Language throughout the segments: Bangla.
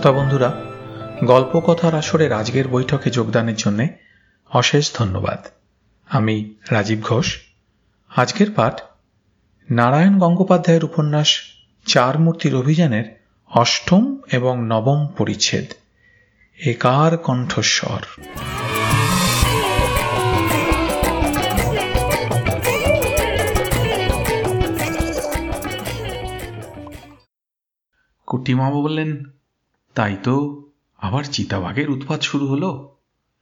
শ্রোতা বন্ধুরা গল্প কথার আসরের আজকের বৈঠকে যোগদানের জন্য অশেষ ধন্যবাদ। আমি রাজীব ঘোষ। আজকের পাঠ নারায়ণ গঙ্গোপাধ্যায়ের উপন্যাস চার মূর্তির অভিযানের অষ্টম এবং নবম পরিচ্ছেদ, একার কণ্ঠস্বর। কুটিমামা বললেন তাই তো আবার চিতাবাঘের উৎপাত শুরু হলো।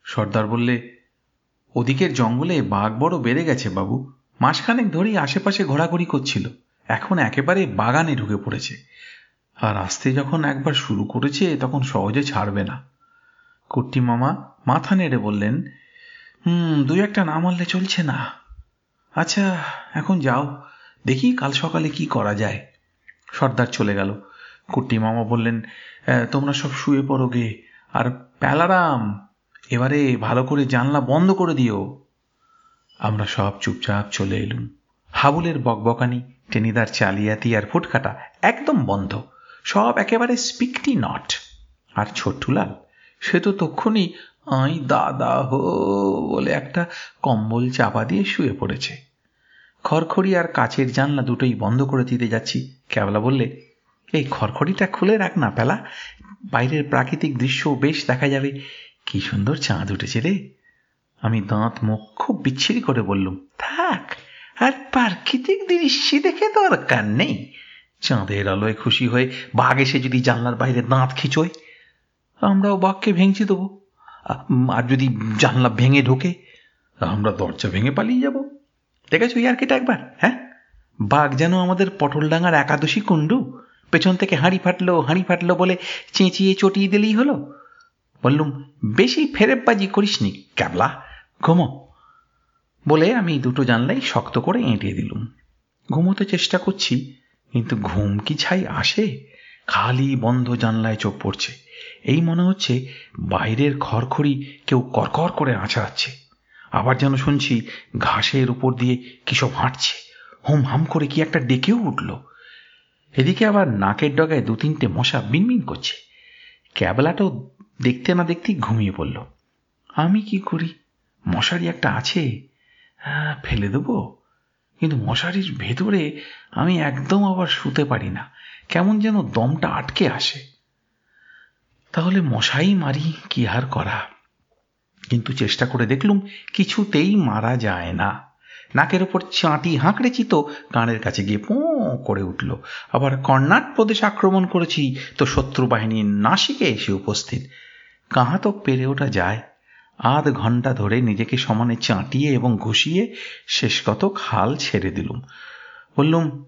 সর্দার বললে, ওদিকের জঙ্গলে বাঘ বড় বেড়ে গেছে বাবু। মাসখানেক ধরেই আশেপাশে ঘোরাঘুরি করছিল। এখন একেবারে বাগানে ঢুকে পড়েছে। আর আসতে যখন একবার শুরু করেছে, তখন সহজে ছাড়বে না। কুট্টি মামা মাথা নেড়ে বললেন, হুম, দুই একটা না মারলে চলছে না। আচ্ছা এখন যাও। দেখি কাল সকালে কি করা যায়। সর্দার চলে গেল। কুট্টি মামা বললেন তোমরা সব শুয়ে পড়ো গে। আর প্যালারাম, এবারে ভালো করে জানলা বন্ধ করে দিও। আমরা সব চুপচাপ চলে এলুম। হাবুলের বকবকানি, টেনিদার চালিয়াতি আর ফুটকাটা একদম বন্ধ। সব একেবারে স্পিকটি নট। আর ছোট্টুলাল, সে তো তক্ষুনি আই দাদা হো, বলে একটা কম্বল চাপা দিয়ে শুয়ে পড়েছে। খড়খড়ি আর কাচের জানলা দুটোই বন্ধ করে দিতে যাচ্ছি কেবলা বললে এই খড়খড়িটা খুলে রাখ না, পেলা। বাইরের প্রাকৃতিক দৃশ্য বেশ দেখা যাবে। কি সুন্দর চাঁদ উঠেছে রে। আমি দাঁত মুখ খুব বিচ্ছিরি করে বললুম, থাক, আর প্রাকৃতিক দৃশ্য দেখে দরকার নেই। চাঁদের আলোয় খুশি হয়ে বাঘ এসে যদি জানলার বাইরে দাঁত খিচোয়, আমরাও বাঘকে ভেঙচি দেবো। আর যদি জানলা ভেঙে ঢোকে, আমরা দরজা ভেঙে পালিয়ে যাব। দেখেছ ইয়ার্কিটা একবার হ্যাঁ? বাঘ যেন আমাদের পটলডাঙ্গার একাদশী কুণ্ডু। পেছন থেকে হাঁড়ি ফাটলো হাঁড়ি ফাটলো বলে চেঁচিয়ে চটিয়ে দিলেই হলো। বললুম, বেশি ফেরেববাজি করিসনি, ক্যাবলা, ঘুমো। বলে আমি দুটো জানলাই শক্ত করে এঁটে দিলুম। ঘুমোতে চেষ্টা করছি, কিন্তু ঘুম কি ছাই আসে? খালি বন্ধ জানলায় চোখ পড়ছে। এই মনে হচ্ছে বাইরের খড়খড়ি কেউ করকর করে আঁচড়াচ্ছে। আবার যেন শুনছি ঘাসের উপর দিয়ে কিসব হাঁটছে। হুম হাম করে কি একটা ডেকেও উঠল। এদিকে আবার নাকের ডগায় দু তিনটে মশা বিনবিন করছে। ক্যাবলাটাও দেখতে না দেখতেই ঘুমিয়ে পড়ল। আমি কি করি? মশারি একটা আছে। ফেলে দেবো? কিন্তু মশারির ভেতরে আমি একদম আবার শুতে পারি না। কেমন যেন দমটা আটকে আসে। তাহলে মশাই মারি কি আর করা? কিন্তু চেষ্টা করে দেখলুম কিছুতেই মারা যায় না। নাকের ওপর চাঁটি হাঁকড়েছি তো কানের কাছে গিয়ে পোঁ করে উঠল। আবার কর্ণাট প্রদেশ আক্রমণ করেছি তো শত্রু বাহিনীর নাসিকে এসে উপস্থিত। কাহাতক পেরে ওঠা যায়। আধ ঘণ্টা ধরে নিজেকে সমানে চাঁটিয়ে এবং ঘুষিয়ে শেষ কত খাল ছেড়ে দিলুম। বললুম,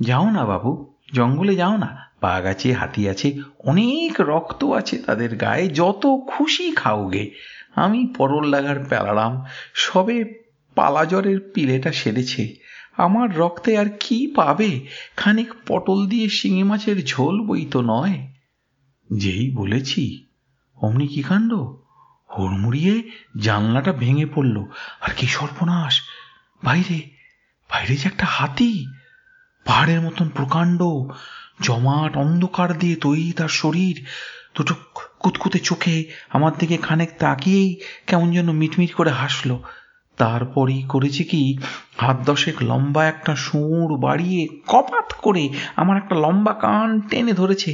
যাও না বাবু, জঙ্গলে যাও না। বাঘ আছে, হাতি আছে, অনেক রক্ত আছে তাদের গায়ে, যত খুশি খাওগে। আমি পরল লাগার প্যালারাম সবে পালাজরের পিলেটা সেরেছে। আমার রক্তে আর কি পাবে? খানিক পটল দিয়ে শিঙি মাছের ঝোল বই তো নয়। যেই বলেছি, অমনি কি কাণ্ড? হুড়মুড়িয়ে জানলাটা ভেঙে পড়ল। আর কি সর্বনাশ! বাইরে বাইরে যে একটা হাতি! পাহাড়ের মতন প্রকাণ্ড, জমাট অন্ধকার দিয়ে তৈরি তার শরীর। দুটো কুতকুতে চোখে আমার দিকে খানেক তাকিয়েই কেমন যেন মিটমিট করে হাসলো। তারপরই করেছি কি, হাত দশেক লম্বা একটা সুর বাড়িয়ে কপাত করে আমার একটা লম্বা কান টেনে ধরেছে।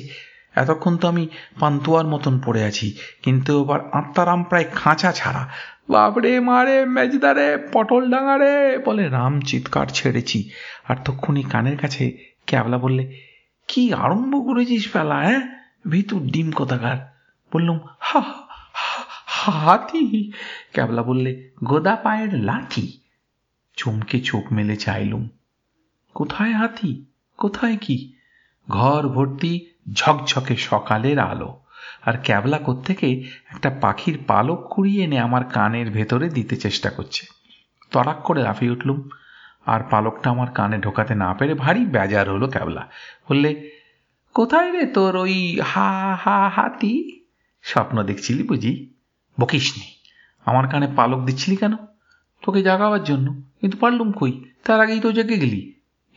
এতক্ষণ তো আমি পান্তুয়ার মতন পড়ে আছি, কিন্তু এবার আত্মারাম প্রায় খাঁচা ছাড়া। বাবরে মারে মেজদারে পটল ডাঙারে বলে রাম চিৎকার ছেড়েছি। আর তক্ষুনি কানের কাছে ক্যাবলা বললে, কি আরম্ভ করেছিস পেলা হ্যাঁ? ভিতুর ডিম কোথাকার? বললুম হা হাতি? ক্যাবলা বললে, গোদা পায়ের লাঠি। চমকে চোখ মেলে চাইলুম। কোথায় হাতি? কোথায় কি? ঘর ভর্তি ঝকঝকে সকালের আলো। আর ক্যাবলা থেকে একটা পাখির পালক কুড়িয়ে এনে আমার কানের ভেতরে দিতে চেষ্টা করছে। তরাক করে লাফিয়ে উঠলুম। আর পালকটা আমার কানে ঢোকাতে না পেরে ভারী বেজার হলো ক্যাবলা। বললে, কোথায় রে তোর ওই হা হা হাতি? স্বপ্ন দেখছিলি বুঝি? বকিস নি। আমার কানে পালক দিচ্ছিলি কেন? তোকে জাগাবার জন্য। কিন্তু পারলুম কই? তার আগেই তো জেগে গেলি।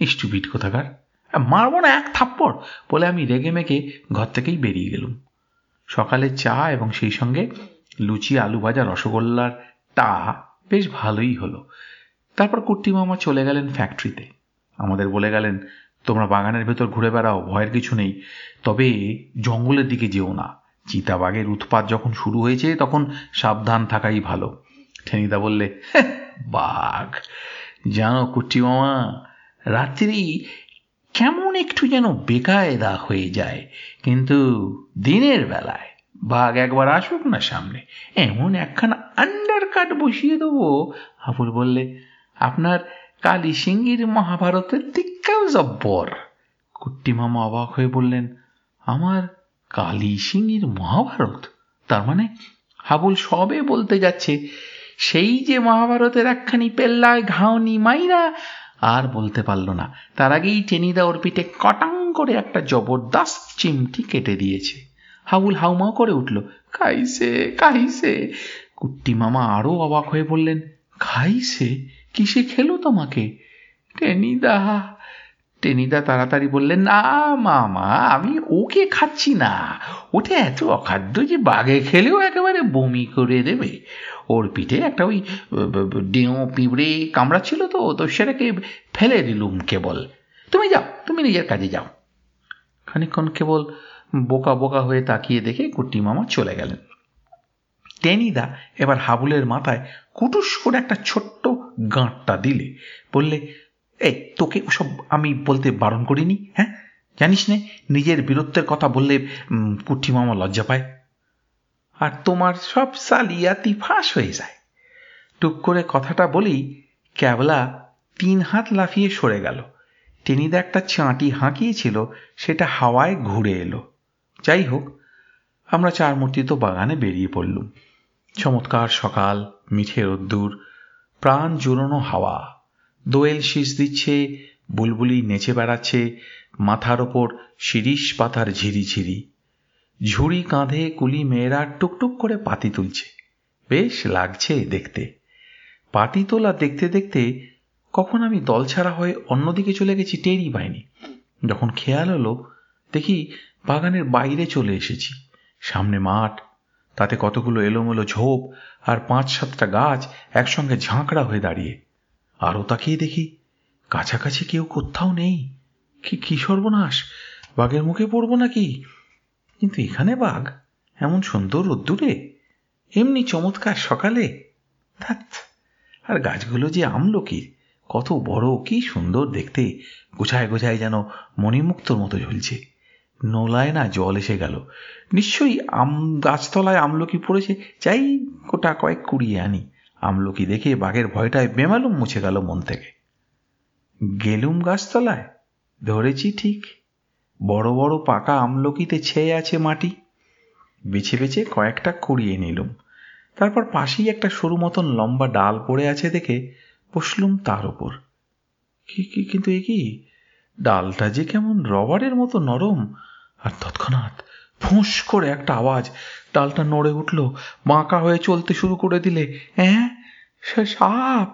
স্টুপিট কোথাকার। মারবো না এক থাপ্পড়। বলে আমি রেগে মেগে ঘর থেকেই বেরিয়ে গেলুম। সকালে চা এবং সেই সঙ্গে লুচি, আলু ভাজা, রসগোল্লার টা বেশ ভালোই হলো। তারপর কুট্টি মামা চলে গেলেন ফ্যাক্টরিতে আমাদের বলে গেলেন, তোমরা বাগানের ভেতর ঘুরে বেড়াও, ভয়ের কিছু নেই। তবে জঙ্গলের দিকে যেও না। চিতাবাঘের উৎপাত যখন শুরু হয়েছে, তখন সাবধান থাকাই ভালো। ঠেনিদা বললে বাঘ, জানো কুট্টি মামা, রাত্রি কেমন একটু যেন বেকায়দা হয়ে যায়, কিন্তু দিনের বেলায় বাঘ একবার আসুক না সামনে, এমন একখানা আন্ডার কাট বসিয়ে দেবো। হাফুর বললে, আপনার কালী সিংহীর মহাভারতের দিকটাও জব্বর। কুট্টি মামা অবাক হয়ে বললেন, আমার কালী সিংহীর মহাভারত। তার মানে হাবুল সবে বলতে যাচ্ছে, সেই যে মহাভারতের একখানি পেল্লায় ঘাওনি মাইরা আর বলতে পারল না। তার আগেই টেনিদা ওর পিঠে কটাং করে একটা জবরদস্ত চিমটি কেটে দিয়েছে। হাবুল হাউমাও করে উঠল খাইছে খাইছে কুট্টি মামা আরও অবাক হয়ে বললেন খাইছে কিসে খেলো তোমাকে? টেনিদা। টেনিদা তাড়াতাড়ি বললেন, না মামা, আমি ওকে খাচ্ছি না। ওটা এত অখাদ্য যে বাঘে খেলেও একেবারে বমি করে দেবে। ওর পিঠে একটা ওই ডেও পিঁপড়ে কামড়াচ্ছিল তো তো সেটাকে ফেলে দিলুম কেবল। তুমি যাও, তুমি নিজের কাজে যাও। খানিক্ষণ কেবল বোকা বোকা হয়ে তাকিয়ে দেখে কুট্টি মামা চলে গেলেন। টেনিদা এবার হাবুলের মাথায় কুটুস করে একটা ছোট্ট গাঁটটা দিলে। বললে এই, তোকে ওসব আমি বলতে বারণ করিনি হ্যাঁ? জানিস নে, নিজের বীরত্বের কথা বললে কুট্টি মামা লজ্জা পায়। আর তোমার সব সালিয়াতি ফাঁস হয়ে যায়। টুক করে কথাটা বলেই ক্যাবলা তিন হাত লাফিয়ে সরে গেল। টেনিদা একটা চাঁটি হাঁকিয়েছিল, সেটা হাওয়ায় ঘুরে এলো। যাই হোক, আমরা চার মূর্তি তো বাগানে বেরিয়ে পড়লুম। চমৎকার সকাল, মিঠে রোদ্দুর, প্রাণ জুড়োনো হাওয়া। দোয়েল শীষ দিচ্ছে, বুলবুলি নেচে বেড়াচ্ছে, মাথার ওপর শিরিষ পাতার ঝিরিঝিরি ঝুড়ি কাঁধে কুলি মেয়েরা টুকটুক করে পাতি তুলছে। বেশ লাগছে দেখতে। পাতি তোলা দেখতে দেখতে কখন আমি দল ছাড়া হয়ে অন্যদিকে চলে গেছি টেরই পাইনি। যখন খেয়াল হলো, দেখি বাগানের বাইরে চলে এসেছি। সামনে মাঠ, তাতে কতগুলো এলোমেলো ঝোপ আর পাঁচ সাতটা গাছ একসঙ্গে ঝাঁকড়া হয়ে দাঁড়িয়ে। আরও তাকিয়ে দেখি, কাছাকাছি কেউ কোথাও নেই। কি কি সর্বনাশ, বাঘের মুখে পড়ব নাকি? কিন্তু এখানে বাঘ, এমন সুন্দর রোদ্দুরে, এমনি চমৎকার সকালে। থাক আর গাছগুলো যে আমলকির, কত বড়, কি সুন্দর দেখতে, গোছায় গোছায় যেন মণিমুক্তর মতো ঝুলছে। নোলায় না জল এসে গেল। নিশ্চয়ই আম, গাছতলায় আমলকি পড়েছে চাই কোটা কয়েক কুড়িয়ে আনি। আমলকি দেখে বাঘের ভয়টায় বেমালুম মুছে গেল মন থেকে। গেলুম গাছতলায়, ধরেছি ঠিক। বড় বড় পাকা আমলকিতে ছেয়ে আছে মাটি। বেছে বেছে কয়েকটা কুড়িয়ে নিলুম। তারপর পাশেই একটা সরু মতন লম্বা ডাল পড়ে আছে দেখে বসলুম তার ওপর কি কি, কিন্তু এ কি? ডালটা যে কেমন রবারের মতো নরম। আর তৎক্ষণাৎ ফুঁস করে একটা আওয়াজ। ডালটা নড়ে উঠল, বাঁকা হয়ে চলতে শুরু করে দিলে। হ্যাঁ সে সাপ,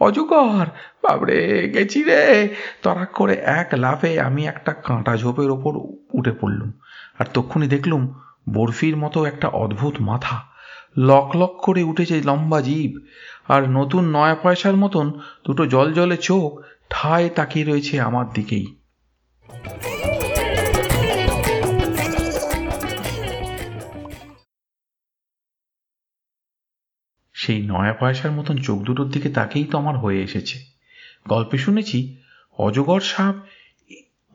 অজগর, বাবরে, গেছি রে। তরাক করে এক লাফে আমি একটা কাঁটা ঝোপের ওপর উঠে পড়লুম আর তক্ষুনি দেখলুম বরফির মতো একটা অদ্ভুত মাথা। লক লক করে উঠেছে লম্বা জীব আর নতুন নয়া পয়সার মতন দুটো জল জলে চোখ ঠায় তাকিয়ে রয়েছে আমার দিকেই। সেই নয়া পয়সার মতন চোখ দুটোর দিকে তাকেই তো আমার হয়ে এসেছে। গল্পে শুনেছি, অজগর সাপ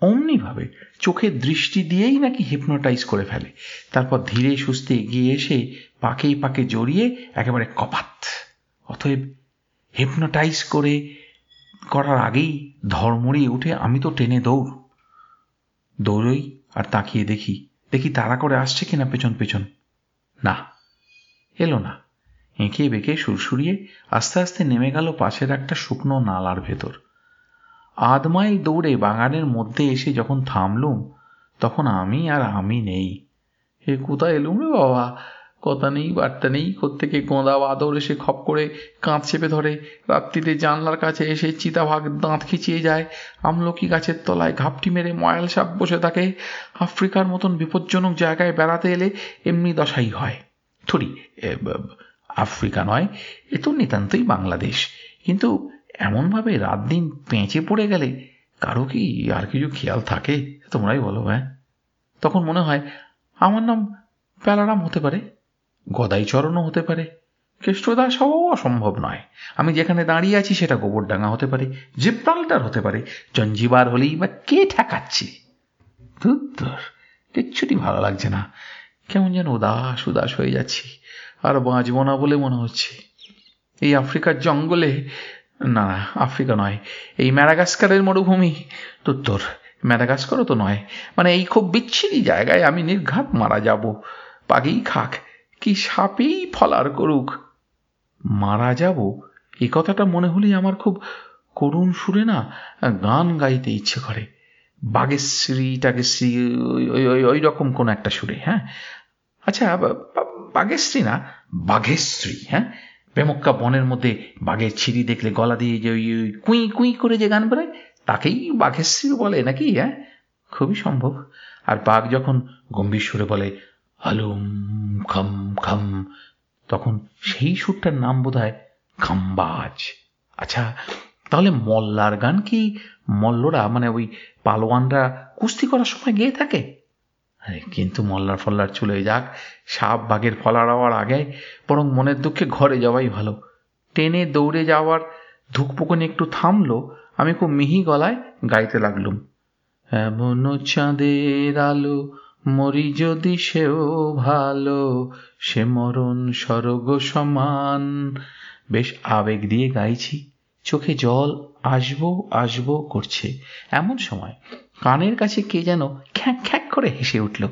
অমনিভাবে চোখের দৃষ্টি দিয়েই নাকি হিপনোটাইজ করে ফেলে। তারপর ধীরে সুস্থে এগিয়ে এসে পাকেই পাকে জড়িয়ে একেবারে কপাত। অতএব হিপনোটাইজ করে করার আগেই ধর্মড়িয়ে উঠে আমি তো টেনে দৌড়। দৌড়ই আর তাকিয়ে দেখি দেখি তারা করে আসছে কিনা পেছন পেছন। না, এলো না। এঁকে বেঁকে সুরসুরিয়ে আস্তে আস্তে নেমে গেল পাশের একটা শুকনো নালার ভেতর। আধমাইল দৌড়ে বাগানের মধ্যে এসে যখন থামলুম, তখন আমি আর আমি নেই। এ কোথায় এলুম রে বাবা? কথা নেই, বার্তা নেই, কোত্থেকে গোঁদা বাদর এসে খপ করে কাঁধ চেপে ধরে। রাত্রিতে জানলার কাছে এসে চিতাভাগ দাঁত খিচিয়ে যায়। আমলকি গাছের তলায় ঘাপটি মেরে ময়াল সাপ বসে থাকে। আফ্রিকার মতন বিপজ্জনক জায়গায় বেড়াতে এলে এমনি দশাই হয়। থরি আফ্রিকা নয়, এ তো নিতান্তই বাংলাদেশ। কিন্তু এমনভাবে রাত দিন পেঁচে পড়ে গেলে কারও কি আর কিছু খেয়াল থাকে? তোমরাই বলো হ্যাঁ। তখন মনে হয় আমার নাম প্যালারাম হতে পারে গদাই চরণও হতে পারে কেষ্টদাস হওয়াও অসম্ভব নয়। আমি যেখানে দাঁড়িয়ে আছি সেটা গোবরডাঙ্গা হতে পারে জিব্রাল্টার হতে পারে, জঞ্জিবার হলেই বা কে ঠেকাচ্ছে? ধুত্তর কিচ্ছুটি ভালো লাগছে না। কেমন যেন উদাস উদাস হয়ে যাচ্ছি। আর বাঁচব না বলে মনে হচ্ছে। এই আফ্রিকার জঙ্গলে, না, আফ্রিকা নয়, এই ম্যারাগাস্কারের মরুভূমি তোর। ম্যাডাগাস্কারও তো নয়। মানে এই খুব বিচ্ছিরি জায়গায় আমি নির্ঘাত মারা যাব। পাগেই খাক, কি সাপেই ফলার করুক। মারা যাব? এই কথাটা মনে হলেই আমার খুব করুণ সুরে না গান গাইতে ইচ্ছে করে। বাগেশ্রী টাগেশ্রী ওই ওই ওই রকম কোনো একটা সুরে হ্যাঁ? আচ্ছা বাগেশ্রী না? বাঘেশ্রী হ্যাঁ? প্রেমক্কা বনের মধ্যে বাঘের ছিঁড়ি দেখলে গলা দিয়ে যে ওই কুঁই কুঁই করে যে গান বেরোয়, তাকেই বাঘেশ্রী বলে নাকি হ্যাঁ? খুবই সম্ভব। আর বাঘ যখন গম্ভীর সুরে বলে, হালুম খাম খাম তখন সেই সুরটার নাম বোধ হয় খাম্বাজ। আচ্ছা তাহলে মল্লার গান কি মল্লরা মানে ওই পালোয়ানরা কুস্তি করার সময় গেয়ে থাকে? কিন্তু মল্লার ফল্লার চলে যাক, সাপ বাঘের ফলার হওয়ার আগে, বরং মনের দুঃখে ঘরে যাওয়াই ভালো। টেনে দৌড়ে যাওয়ার ধুকপুকুনি একটু থামলো, আমি খুব মিহি গলায় গাইতে লাগলুম। এমন চাঁদের আলো মরি যদি সেও ভালো, সে মরণ স্বর্গ সমান। বেশ আবেগ দিয়ে গাইছি, চোখে জল আসব আসব করছে। এমন সময় কানের কাছে কে যেন খ্যাঁক খ্যাঁক করে হেসে উঠল,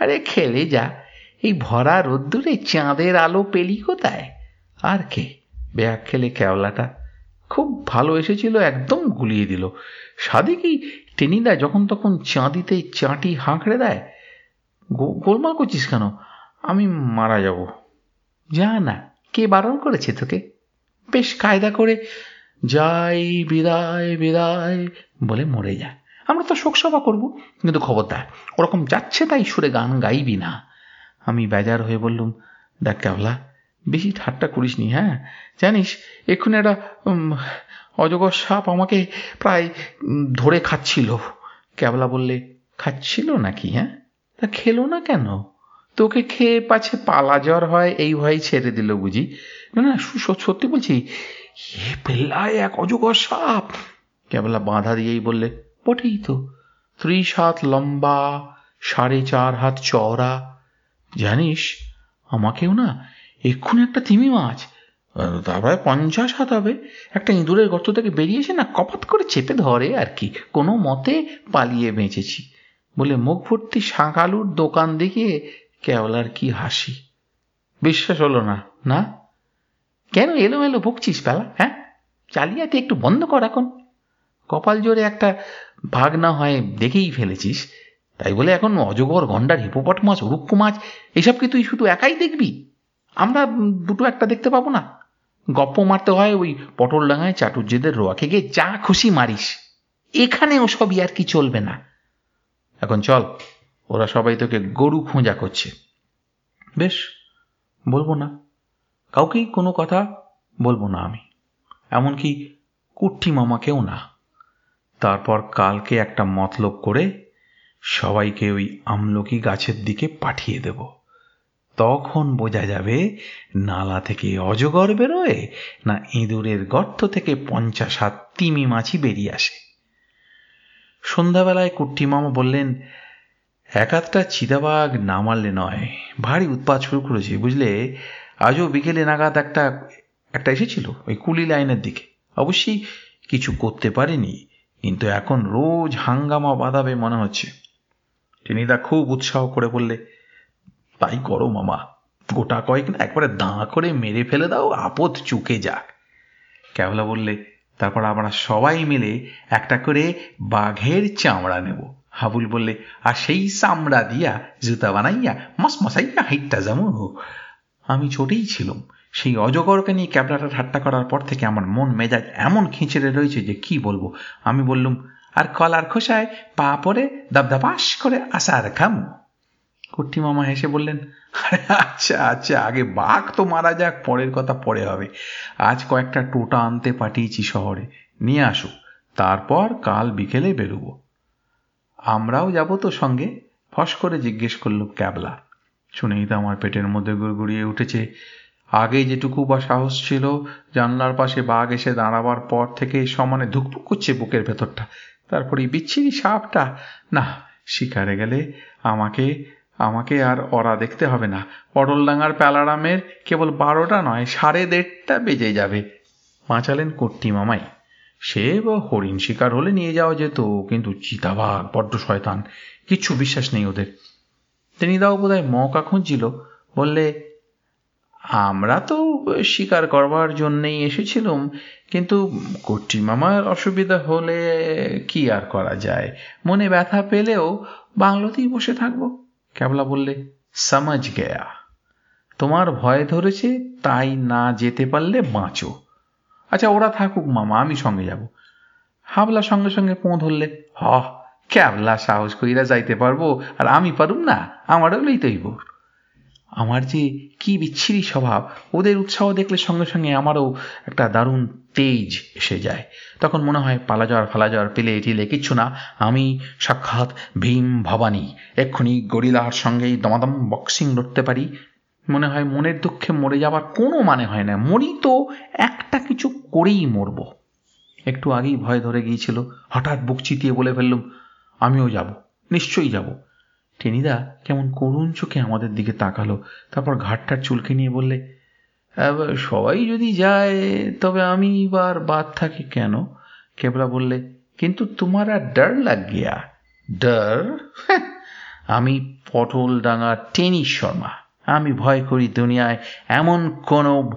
আরে খেলে যা, এই ভরা রোদ্দুরে চাঁদের আলো পেলি কোথায়? আর কে? ব্যাগ খেলে কেওলাটা খুব ভালো এসেছিল, একদম গুলিয়ে দিল। সাদে কি টেনিদা যখন তখন চাঁদিতে চাঁটি হাঁকড়ে দেয় গোলমাল করছিস কেন? আমি মারা যাব। যা না, কে বারণ করেছে তোকে? বেশ, কায়দা করে যাই, বিদায় বিদায়, বলে মরে যায়। আমরা তো শোকসভা করব, কিন্তু খবরদার ওরকম যাচ্ছে তাই সুরে গান গাইবি না। আমি বেজার হয়ে বললুম, দেখ কেবলা বেশি ঠাট্টা করিস নি হ্যাঁ? জানিস, এক্ষুনি একটা অজগর সাপ আমাকে প্রায় ধরে খাচ্ছিল। ক্যাবলা বললে, খাচ্ছিল নাকি হ্যাঁ? তা খেলো না কেন? তোকে খেয়ে পাছে পালা জ্বর হয়, এই ভয় ছেড়ে দিল বুঝি? না না সত্যি বলছি, এ পেল্লায় এক অজগর সাপ! কেবলা বাঁধা দিয়েই বললে বটেই তো। ত্রিশ হাত লম্বা, সাড়ে চার হাত চওড়া। জানিস, আমাকেও না এক্ষুনি একটা তিমি মাছ তারপরে পঞ্চাশ হাত হবে। একটা ইঁদুরের গর্ত থেকে বেরিয়েছে না কপাত করে চেপে ধরে আর কি, কোনো মতে পালিয়ে বেঁচেছি। বলে মুখ ভর্তি শাঁকালুর দোকান দেখিয়ে কেওলার কি হাসি। বিশ্বাস হলো না না? কেন এলোমেলো বকছিস পেলা হ্যাঁ? চালিয়াতে একটু বন্ধ কর এখন। কপাল জোরে একটা ভাগ না হয় দেখেই ফেলেছিস। তাই বলে এখন অজগর, গন্ডার, হিপোপট মাছ উরুক্কু মাছ, এসব কি তুই শুধু একাই দেখবি? আমরা দুটো একটা দেখতে পাবো না। গপ্প মারতে হয় ওই পটল ডাঙায় চাটুর্যেদের রোয়াকে গিয়ে যা খুশি মারিস। এখানে ওসবই আর কি চলবে না। এখন চল, ওরা সবাই তোকে গরু খোঁজা করছে। বেশ, বলব না। কাউকেই কোনো কথা বলব না আমি। এমনকি কুট্টি মামাকেও না। তারপর কালকে একটা মতলব করে সবাইকে ওই আমলকি গাছের দিকে পাঠিয়ে দেব। তখন বোঝা যাবে নালা থেকে অজগর বেরোয় না ইঁদুরের গর্ত থেকে পঞ্চাশ হাত তিমি মাছি বেরিয়ে আসে। সন্ধ্যাবেলায় কুট্টি মামা বললেন একাধটা চিতাবাঘ না মারলে নয়, ভারী উৎপাত শুরু করেছে, বুঝলে? আজও বিকেলে নাগাদ একটা একটা এসেছিল ওই কুলি লাইনের দিকে। অবশ্যই কিছু করতে পারেনি। কিন্তু এখন রোজ হাঙ্গামা বাঁধাবে মনে হচ্ছে। টেনিদা খুব উৎসাহ করে বললে, তাই করো মামা, গোটা কয়েক না একবারে দাঁ করে মেরে ফেলে দাও, আপদ চুকে যাক। ক্যাবলা বললে, তারপর আমরা সবাই মিলে একটা করে বাঘের চামড়া নেব। হাবুল বললে, আর সেই চামড়া দিয়া জুতা বানাইয়া, মস মশাইয়া হাইটটা যাব আমি ছোটেই ছিলাম সেই অজগরকে নিয়ে ক্যাবলাটা ঠাট্টা করার পর থেকে আমার মন মেজাজ এমন খিঁচড়ে রয়েছে যে কি বলব? আমি বললুম, আর কলার খোসায় পা পরে দাবদাবাস করে আসার খাম কুট্টি মামা হেসে বললেন, আরে আচ্ছা আচ্ছা আগে বাঘ তো মারা যাক, পরের কথা পরে হবে। আজ কয়েকটা টোটা আনতে পাঠিয়েছি শহরে। নিয়ে আসুক তারপর কাল বিকেলে বেরোবো। আমরাও যাব তো সঙ্গে? ফস করে জিজ্ঞেস করল ক্যাবলা। শুনেই তো আমার পেটের মধ্যে গুড়গুড়িয়ে উঠেছে। আগে যেটুকু বা সাহস ছিল, জানলার পাশে বাঘ এসে দাঁড়াবার পর থেকে সমানে ধুকপুক করছে বুকের ভেতরটা। তারপরে বিচ্ছিরি সাপটা, না, শিকারে গেলে আমাকে আমাকে আর অরা দেখতে হবে না। পটলডাঙ্গার প্যালারামের কেবল বারোটা নয়, সাড়ে দেড়টা বেজে যাবে। বাঁচালেন কর্তি মামাই। সে হরিণ শিকার হলে নিয়ে যাওয়া যেত, কিন্তু চিতাবাঘ, বড্ড শয়তান, কিচ্ছু বিশ্বাস নেই ওদের। তিনি দাও বোধ হয় মৌকা খুঁজছিল, বললে আমরা তো শিকার করবার জন্যেই এসেছিলাম, কিন্তু মামার অসুবিধা হলে কি আর করা যায়? মনে ব্যথা পেলেও বাংলোতেই বসে থাকব। ক্যাবলা বললে, সমাজ গেয়া। তোমার ভয় ধরেছে, তাই না যেতে পারলে বাঁচো। আচ্ছা ওরা থাকুক মামা, আমি সঙ্গে যাব। হাবলা সঙ্গে সঙ্গে পোঁ ধরলে হ ক্যাবলা সাহস কইরা যাইতে পারব, আর আমি পারুম না, আমারও লইতেইব। আমার যে কি বিচ্ছিরি স্বভাব, ওদের উৎসাহ দেখলে সঙ্গে সঙ্গে আমারও একটা দারুণ তেজ এসে যায়। তখন মনে হয় পালা যাওয়ার ফালা যাওয়ার পেলে টিলে কিচ্ছু না, আমি সাক্ষাৎ ভীম ভবানী, এক্ষুনি গরিলার সঙ্গেই দমাদম বক্সিং লড়তে পারি। মনে হয়, মনের দুঃখে মরে যাবার কোনো মানে হয় না, মরি তো একটা কিছু করেই মরব। একটু আগেই ভয় ধরে গিয়েছিল, হঠাৎ বুক চিতিয়ে বলে ফেললুম, আমিও যাব, নিশ্চয়ই যাব। টেনিদা কেমন করুণ চোখে আমাদের দিকে তাকালো। তারপর ঘাটটার চুলকে নিয়ে বললে সবাই যদি যায় তবে আমি এবার বাদ থাকি কেন? কেবলা বললে কিন্তু তোমার আর ডর লাগ গিয়া ডর? হ্যাঁ, আমি পটল ডাঙা টেনিস শর্মা। আমি ভয় করি দুনিয়ায় এমন কোনো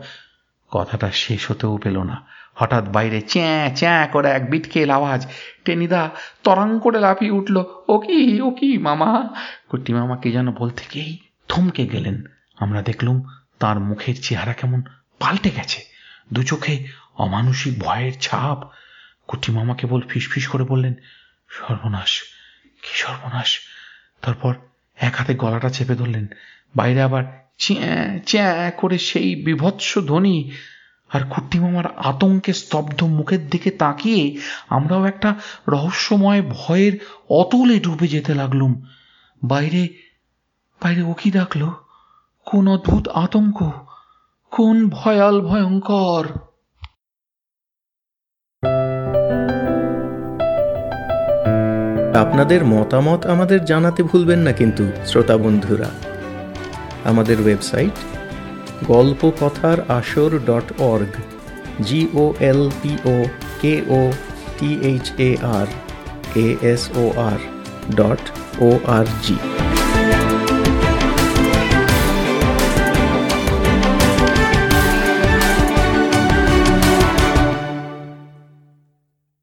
কথাটা শেষ হতেও পেল না। হঠাৎ বাইরে চ্যাঁ চ্যাঁ করে এক বিটকেল আওয়াজ। টেনিদা তরাং করে লাফিয়ে উঠল, ও কি ও কি, মামা? কুট্টি মামা কে যেন বলতে গিয়েই থমকে গেলেন। আমরা দেখলুম তার মুখের চেহারা কেমন পাল্টে গেছে। দু চোখে অমানসিক ভয়ের ছাপ। কুটি মামা কেবল ফিস করে বললেন, সর্বনাশ, কি সর্বনাশ? তারপর এক হাতে গলাটা চেপে ধরলেন। বাইরে আবার চ্যাঁ চ্যাঁ করে সেই বিভৎস ধ্বনি আর কুট্টি মামার আতঙ্কে স্তব্ধ মুখের দিকে তাকিয়ে আমরাও একটা রহস্যময় ভয়ের অতলে ডুবে যেতে লাগলুম। বাইরে বাইরে ও কি ডাকলো? কোন অদ্ভুত আতঙ্ক? কোন ভয়াল ভয়ঙ্কর? আপনাদের মতামত আমাদের জানাতে ভুলবেন না কিন্তু, শ্রোতা বন্ধুরা। আমাদের ওয়েবসাইট গল্প কথার আসর dot org G O L P O K O T H A R K S O R dot O R G